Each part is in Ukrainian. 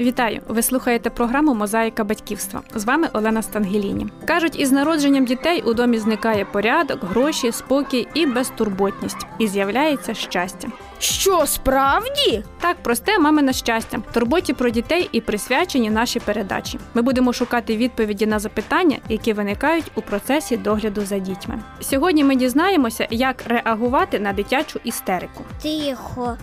Вітаю! Ви слухаєте програму Мозаїка батьківства. З вами Олена Стангеліні. Кажуть, із народженням дітей у домі зникає порядок, гроші, спокій і безтурботність, і з'являється щастя. Що, справді? Так, просте мамине щастя, турботі про дітей і присвячені наші передачі. Ми будемо шукати відповіді на запитання, які виникають у процесі догляду за дітьми. Сьогодні ми дізнаємося, як реагувати на дитячу істерику. Тихо.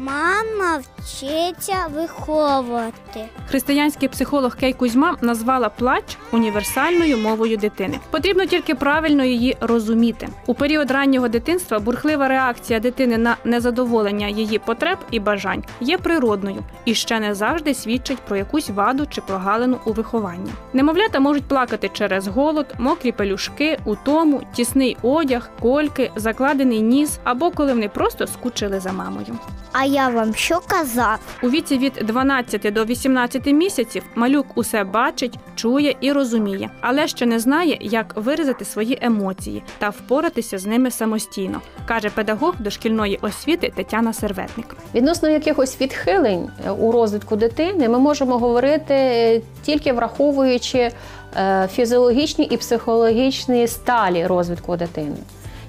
Мама вчиться виховувати. Християнський психолог Кей Кузьма назвала плач універсальною мовою дитини. Потрібно тільки правильно її розуміти. У період раннього дитинства бурхлива реакція дитини на незадоволення її потреб і бажань є природною і ще не завжди свідчить про якусь ваду чи прогалину у вихованні. Немовлята можуть плакати через голод, мокрі пелюшки, утому, тісний одяг, кольки, закладений ніс або коли вони просто скучили за мамою. А я вам що казав? У віці від 12 до 18 місяців малюк усе бачить, чує і розуміє, але ще не знає, як виразити свої емоції та впоратися з ними самостійно, каже педагог дошкільної освіти Тетяна Серветник. Відносно якихось відхилень е, у розвитку дитини, ми можемо говорити е, тільки враховуючи е, фізіологічні і психологічні сталі розвитку дитини.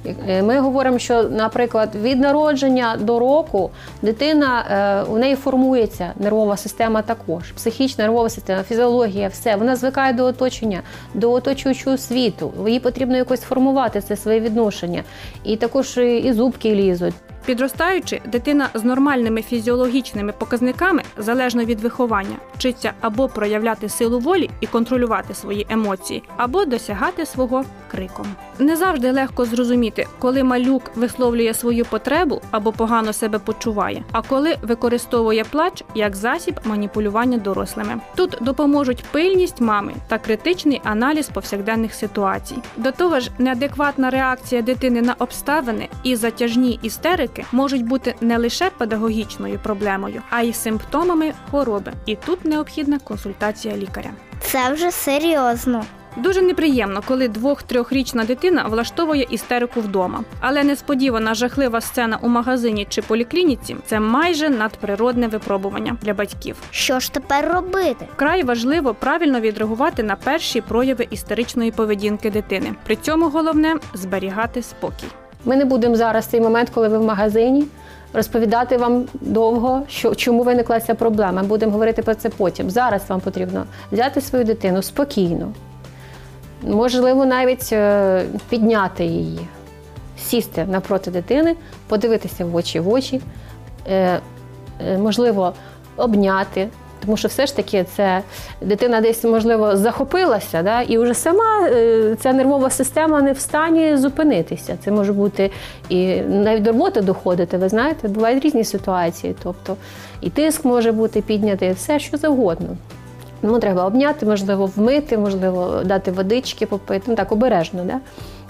Е, Ми говоримо, що, наприклад, від народження до року дитина е, у неї формується нервова система також, психічна нервова система, фізіологія, все вона звикає до оточення, до оточуючого світу. Їй потрібно якось формувати це своє відношення, і також і і зубки лізуть. Підростаючи, дитина з нормальними фізіологічними показниками, залежно від виховання, вчиться або проявляти силу волі і контролювати свої емоції, або досягати свого криком. Не завжди легко зрозуміти, коли малюк висловлює свою потребу або погано себе почуває, а коли використовує плач як засіб маніпулювання дорослими. Тут допоможуть пильність мами та критичний аналіз повсякденних ситуацій. До того ж, неадекватна реакція дитини на обставини і затяжні істерики можуть бути не лише педагогічною проблемою, а й симптомами хвороби. І тут необхідна консультація лікаря. Це вже серйозно. Дуже неприємно, коли двох-трьохрічна дитина влаштовує істерику вдома. Але несподівана жахлива сцена у магазині чи поліклініці це майже надприродне випробування для батьків. Що ж тепер робити? Вкрай важливо правильно відреагувати на перші прояви істеричної поведінки дитини. При цьому головне зберігати спокій. Ми не будемо зараз цей момент, коли ви в магазині, розповідати вам довго, що чому виникла ця проблема. Будемо говорити про це потім. Зараз вам потрібно взяти свою дитину спокійно, можливо, навіть е, підняти її, сісти напроти дитини, подивитися в очі в очі, е, е, можливо, обняти. Тому що все ж таки це дитина десь, можливо, захопилася, да, і вже сама е, ця нервова система не в стані зупинитися. Це може бути і навіть до роботи доходити. Ви знаєте, бувають різні ситуації. Тобто і тиск може бути піднятий, все що завгодно. Тому треба обняти, можливо, вмити, можливо, дати водички попити, ну так обережно, да?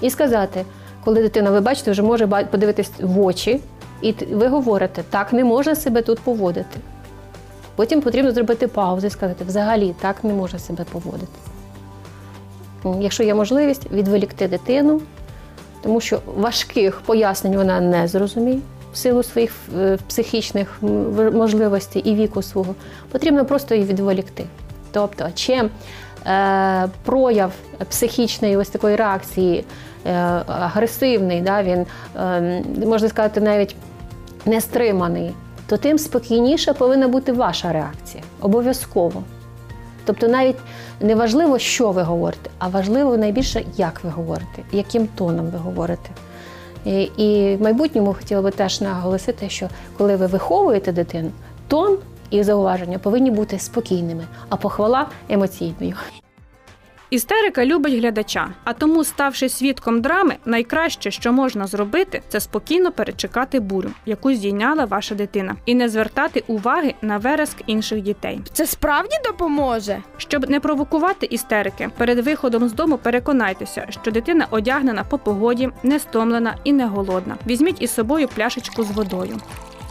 і сказати, коли дитина, ви бачите, вже може подивитись в очі, і ви говорите, так не можна себе тут поводити. Потім потрібно зробити паузу і сказати, взагалі так не можна себе поводити. Якщо є можливість, відволікти дитину, тому що важких пояснень вона не зрозуміє в силу своїх е, психічних можливостей і віку свого, потрібно просто її відволікти. Тобто, чим е, прояв психічної ось такої реакції е, агресивний, да, він, е, можна сказати, навіть не стриманий, то тим спокійніша повинна бути ваша реакція. Обов'язково. Тобто навіть не важливо, що ви говорите, а важливо найбільше, як ви говорите, яким тоном ви говорите. І, і в майбутньому хотіла би теж наголосити, що коли ви виховуєте дитину, тон і зауваження повинні бути спокійними, а похвала емоційною. Істерика любить глядача, а тому, ставши свідком драми, найкраще, що можна зробити, це спокійно перечекати бурю, яку здійняла ваша дитина, і не звертати уваги на вереск інших дітей. Це справді допоможе? Щоб не провокувати істерики, перед виходом з дому переконайтеся, що дитина одягнена по погоді, не стомлена і не голодна. Візьміть із собою пляшечку з водою.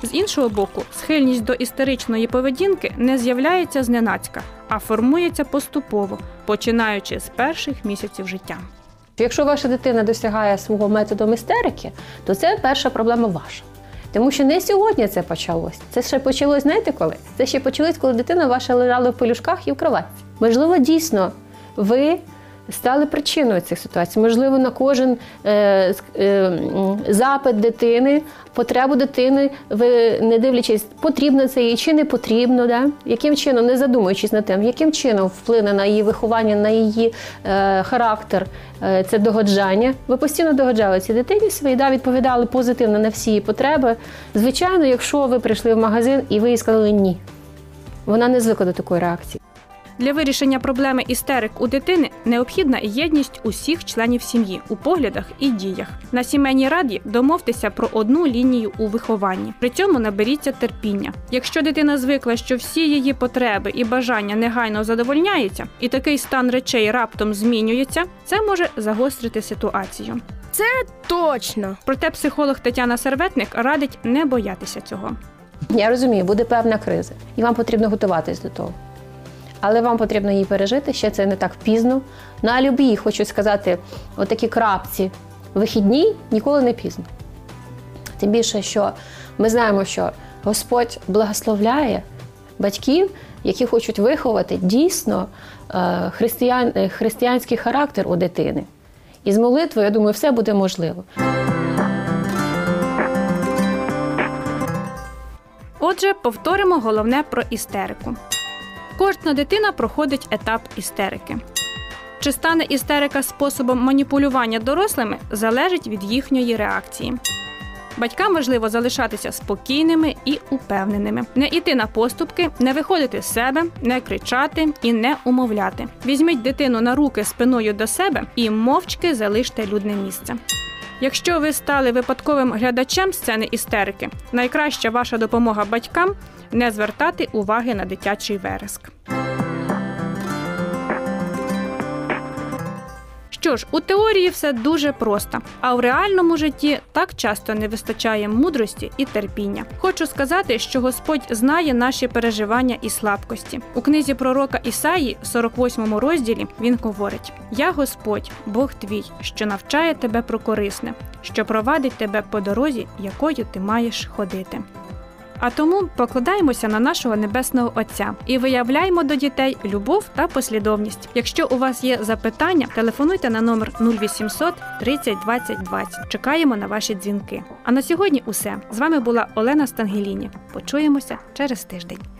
З іншого боку, схильність до істеричної поведінки не з'являється зненацька, а формується поступово, починаючи з перших місяців життя. Якщо ваша дитина досягає свого методу істерики, то це перша проблема ваша. Тому що не сьогодні це почалось. Це ще почалось, знаєте коли? Це ще почалось, коли дитина ваша лежала в пелюшках і в кроватці. Можливо, дійсно, ви стали причиною цих ситуацій. Можливо, на кожен е, е, запит дитини, потребу дитини, ви не дивлячись, потрібно це їй чи не потрібно, да? яким чином, не задумуючись над тим, яким чином вплине на її виховання, на її е, характер, е, це догоджання. Ви постійно догоджали цій дитині своїй, да, відповідали позитивно на всі її потреби. Звичайно, якщо ви прийшли в магазин і ви їй сказали ні, вона не звикла до такої реакції. Для вирішення проблеми істерик у дитини необхідна єдність усіх членів сім'ї у поглядах і діях. На сімейній раді домовтеся про одну лінію у вихованні. При цьому наберіться терпіння. Якщо дитина звикла, що всі її потреби і бажання негайно задовольняються, і такий стан речей раптом змінюється, це може загострити ситуацію. Це Точно. Проте психолог Тетяна Серветник радить не боятися цього. Я розумію, буде певна криза, і вам потрібно готуватись до того. Але вам потрібно її пережити, ще це не так пізно. На любі, хочу сказати, отакі крапці вихідні ніколи не пізно. Тим більше, що ми знаємо, що Господь благословляє батьків, які хочуть виховати дійсно е, християн, е, християнський характер у дитини. І з молитвою, я думаю, все буде можливо. Отже, повторимо головне про істерику. Кожна дитина проходить етап істерики. Чи стане істерика способом маніпулювання дорослими, залежить від їхньої реакції. Батькам важливо залишатися спокійними і упевненими, не йти на поступки, не виходити з себе, не кричати і не умовляти. Візьміть дитину на руки спиною до себе і мовчки залиште людне місце. Якщо ви стали випадковим глядачем сцени істерики, найкраща ваша допомога батькам не звертати уваги на дитячий вереск. Що ж, у теорії все дуже просто, а в реальному житті так часто не вистачає мудрості і терпіння. Хочу сказати, що Господь знає наші переживання і слабкості. У книзі пророка Ісаї, 48 розділі, він говорить: Я Господь, Бог твій, що навчає тебе про корисне, що провадить тебе по дорозі, якою ти маєш ходити. А тому покладаємося на нашого небесного Отця і виявляємо до дітей любов та послідовність. Якщо у вас є запитання, телефонуйте на номер 0800 30 20 20. Чекаємо на ваші дзвінки. А на сьогодні усе з вами була Олена Стангеліні. Почуємося через тиждень.